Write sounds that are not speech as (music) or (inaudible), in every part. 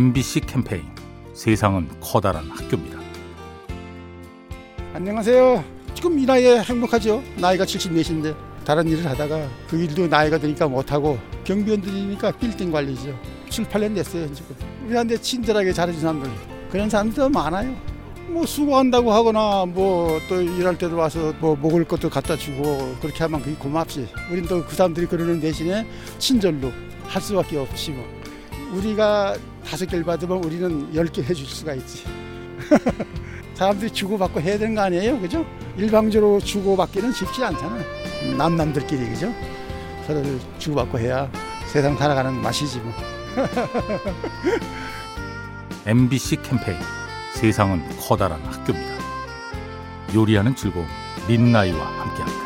MBC 캠페인 세상은 커다란 학교입니다. 안녕하세요. 지금 이 나이에 행복하죠. 나이가 74인데 다른 일을 하다가 그 일도 나이가 드니까 못하고 경비원들이니까 빌딩 관리죠. 7, 8년 됐어요 지금. 우리한테 친절하게 잘해준 사람들 그런 사람들 많아요. 뭐 수고한다고 하거나 뭐 또 일할 때도 와서 뭐 먹을 것도 갖다 주고 그렇게 하면 그게 고맙지. 우린 또 그 사람들이 그러는 대신에 친절로 할 수밖에 없지 뭐. 우리가 다섯 개를 받으면 우리는 열 개 해줄 수가 있지. (laughs) 사람들이 주고받고 해야 되는 거 아니에요, 그죠? 일방적으로 주고받기는 쉽지 않잖아. 남남들끼리 그죠? 서로를 주고받고 해야 세상 살아가는 맛이지 뭐. (laughs) MBC 캠페인 세상은 커다란 학교입니다. 요리하는 즐거움 민나이와 함께합니다.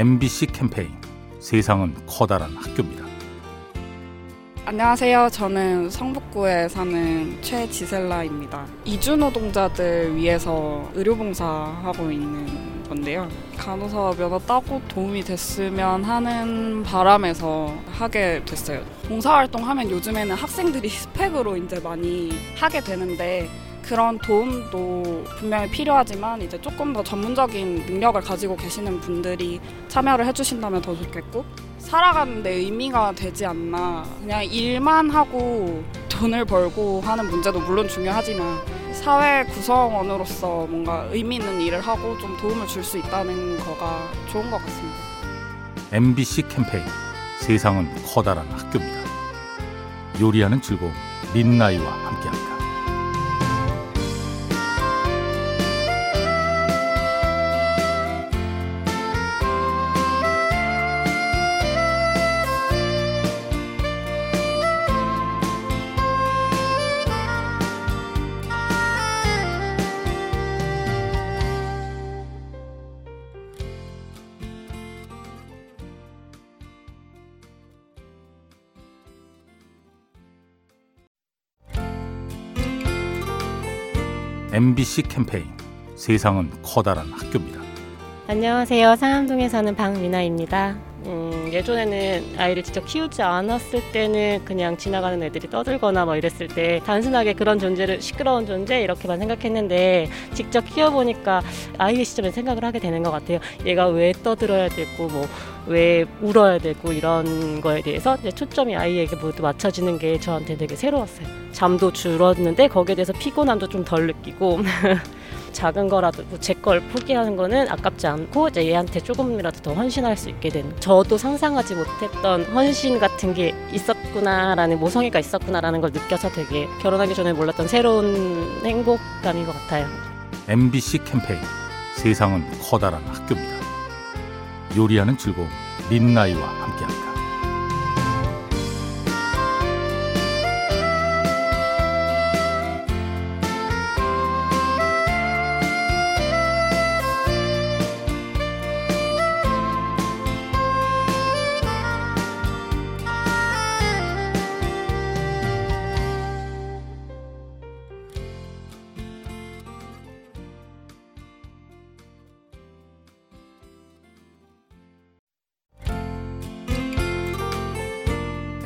MBC 캠페인 세상은 커다란 학교입니다. 안녕하세요. 저는 성북구에 사는 최지셀라입니다. 이주 노동자들 위해서 의료봉사하고 있는 건데요. 간호사 면허 따고 도움이 됐으면 하는 바람에서 하게 됐어요. 봉사활동 하면 요즘에는 학생들이 (laughs) 스펙으로 이제 많이 하게 되는데 그런 도움도 분명히 필요하지만 이제 조금 더 전문적인 능력을 가지고 계시는 분들이 참여를 해주신다면 더 좋겠고 살아가는데 의미가 되지 않나 그냥 일만 하고 돈을 벌고 하는 문제도 물론 중요하지만 사회 구성원으로서 뭔가 의미 있는 일을 하고 좀 도움을 줄 수 있다는 거가 좋은 것 같습니다. MBC 캠페인 세상은 커다란 학교입니다. 요리하는 즐거움 민나이와 함께합니다. MBC 캠페인 세상은 커다란 학교입니다. 안녕하세요. 상암동에 사는 박미나입니다. 음, 예전에는 아이를 직접 키우지 않았을 때는 그냥 지나가는 애들이 떠들거나 뭐 이랬을 때 단순하게 그런 존재를 시끄러운 존재 이렇게만 생각했는데 직접 키워보니까 아이의 시점에 생각을 하게 되는 것 같아요. 얘가 왜 떠들어야 되고 뭐 왜 울어야 되고 이런 거에 대해서 초점이 아이에게 모두 맞춰지는 게 저한테 되게 새로웠어요. 잠도 줄었는데 거기에 대해서 피곤함도 좀 덜 느끼고 (laughs) 작은 거라도 뭐제걸 포기하는 거는 아깝지 않고 이제 얘한테 조금이라도 더 헌신할 수 있게 되는 저도 상상하지 못했던 헌신 같은 게 있었구나라는 모성애가 있었구나라는 걸 느껴서 되게 결혼하기 전에 몰랐던 새로운 행복감인 것 같아요. MBC 캠페인 세상은 커다란 학교입니다. 요리하는 즐거움 민나이와 함께합니다.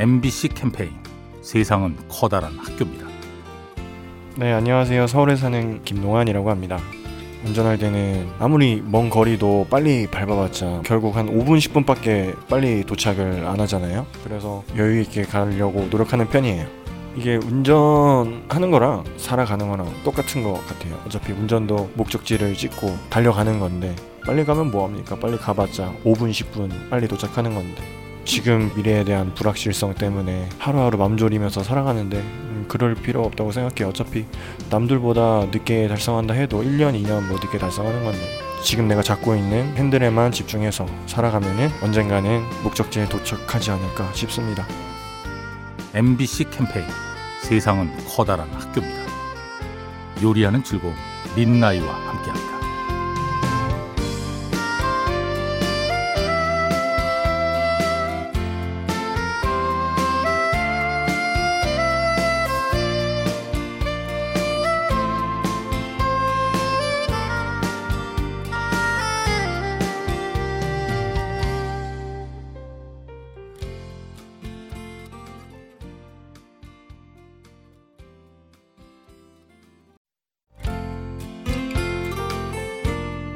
MBC 캠페인 세상은 커다란 학교입니다. 네, 안녕하세요. 서울에 사는 김동환이라고 합니다. 운전할 때는 아무리 먼 거리도 빨리 밟아봤자 결국 한 5분, 10분밖에 빨리 도착을 안 하잖아요. 그래서 여유 있게 가려고 노력하는 편이에요. 이게 운전하는 거랑 살아가는 거랑 똑같은 것 같아요. 어차피 운전도 목적지를 찍고 달려가는 건데 빨리 가면 뭐합니까? 빨리 가봤자 5분, 10분 빨리 도착하는 건데 지금 미래에 대한 불확실성 때문에 하루하루 맘졸이면서 살아가는데 음, 그럴 필요 없다고 생각해요. 어차피 남들보다 늦게 달성한다 해도 1년, 2년 뭐 늦게 달성하는 건데 지금 내가 잡고 있는 핸들에만 집중해서 살아가면은 언젠가는 목적지에 도착하지 않을까 싶습니다. MBC 캠페인 세상은 커다란 학교입니다. 요리하는 즐거움 민나이와 함께합니다.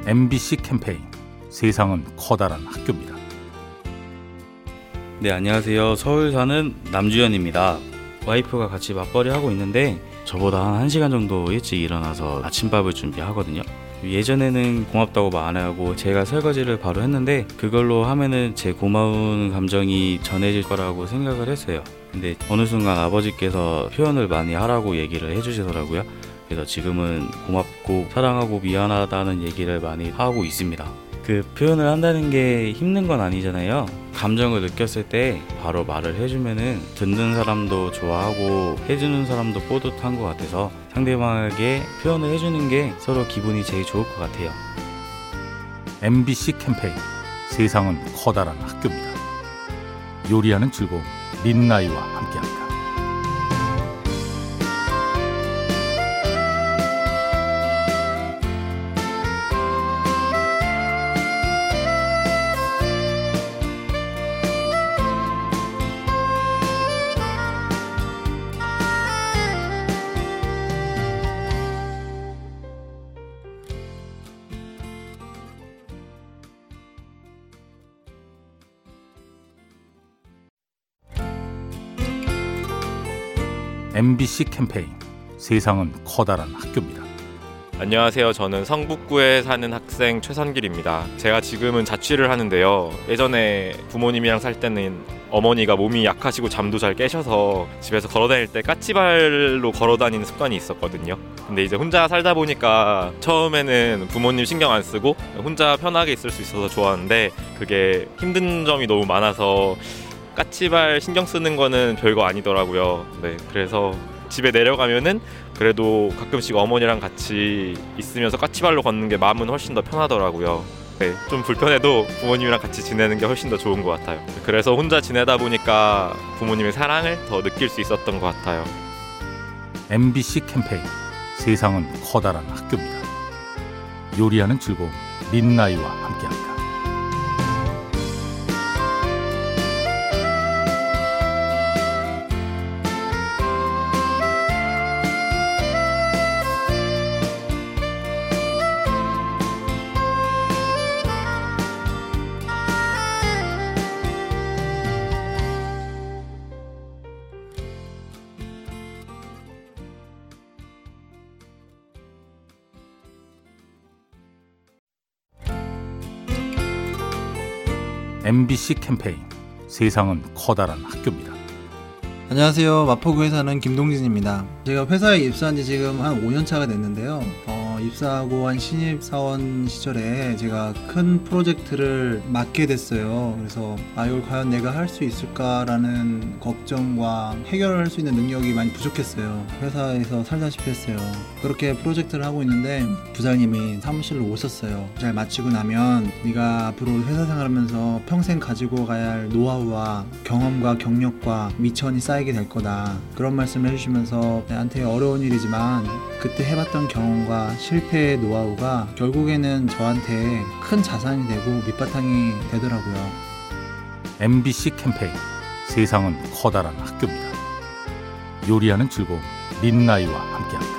MBC 캠페인 세상은 커다란 학교입니다. 네, 안녕하세요. 서울 사는 남주현입니다. 와이프가 같이 맞벌이 하고 있는데 저보다 한 1시간 정도 일찍 일어나서 아침밥을 준비하거든요. 예전에는 고맙다고 말 안 하고 제가 설거지를 바로 했는데 그걸로 하면은 제 고마운 감정이 전해질 거라고 생각을 했어요. 근데 어느 순간 아버지께서 표현을 많이 하라고 얘기를 해주시더라고요. 그래서 지금은 고맙고 사랑하고 미안하다는 얘기를 많이 하고 있습니다. 그 표현을 한다는 게 힘든 건 아니잖아요. 감정을 느꼈을 때 바로 말을 해주면은 듣는 사람도 좋아하고 해주는 사람도 뿌듯한 것 같아서 상대방에게 표현을 해주는 게 서로 기분이 제일 좋을 것 같아요. MBC 캠페인 세상은 커다란 학교입니다. 요리하는 즐거움 민나이와 함께합니다. MBC 캠페인 세상은 커다란 학교입니다. 안녕하세요. 저는 성북구에 사는 학생 최선길입니다. 제가 지금은 자취를 하는데요. 예전에 부모님이랑 살 때는 어머니가 몸이 약하시고 잠도 잘 깨셔서 집에서 걸어 다닐 때 까치발로 걸어 다니는 습관이 있었거든요. 근데 이제 혼자 살다 보니까 처음에는 부모님 신경 안 쓰고 혼자 편하게 있을 수 있어서 좋았는데 그게 힘든 점이 너무 많아서 까치발 신경 쓰는 거는 별거 아니더라고요. 네. 그래서 집에 내려가면은 그래도 가끔씩 어머니랑 같이 있으면서 까치발로 걷는 게 마음은 훨씬 더 편하더라고요. 네, 좀 불편해도 부모님이랑 같이 지내는 게 훨씬 더 좋은 것 같아요. 그래서 혼자 지내다 보니까 부모님의 사랑을 더 느낄 수 있었던 것 같아요. MBC 캠페인 세상은 커다란 학교입니다. 요리하는 즐거움 민나이와 함께합니다. MBC 캠페인 세상은 커다란 학교입니다. 안녕하세요. 마포구에 사는 김동진입니다. 제가 회사에 입사한 지 지금 한 5년 차가 됐는데요. 어, 입사하고 한 신입 사원 시절에 제가 큰 프로젝트를 맡게 됐어요. 그래서 아, 이걸 과연 내가 할 수 있을까라는 걱정과 해결할 수 있는 능력이 많이 부족했어요. 회사에서 살다시피 했어요. 그렇게 프로젝트를 하고 있는데 부장님이 사무실로 오셨어요. 잘 마치고 나면 네가 앞으로 회사 생활하면서 평생 가지고 가야 할 노하우와 경험과 경력과 미천이 쌓이게 될 거다. 그런 말씀을 해주시면서 나한테 어려운 일이지만 그때 해봤던 경험과 실패의 노하우가 결국에는 저한테 큰 자산이 되고 밑바탕이 되더라고요. MBC 캠페인 세상은 커다란 학교입니다. 요리하는 즐거움 민나이와 함께합니다.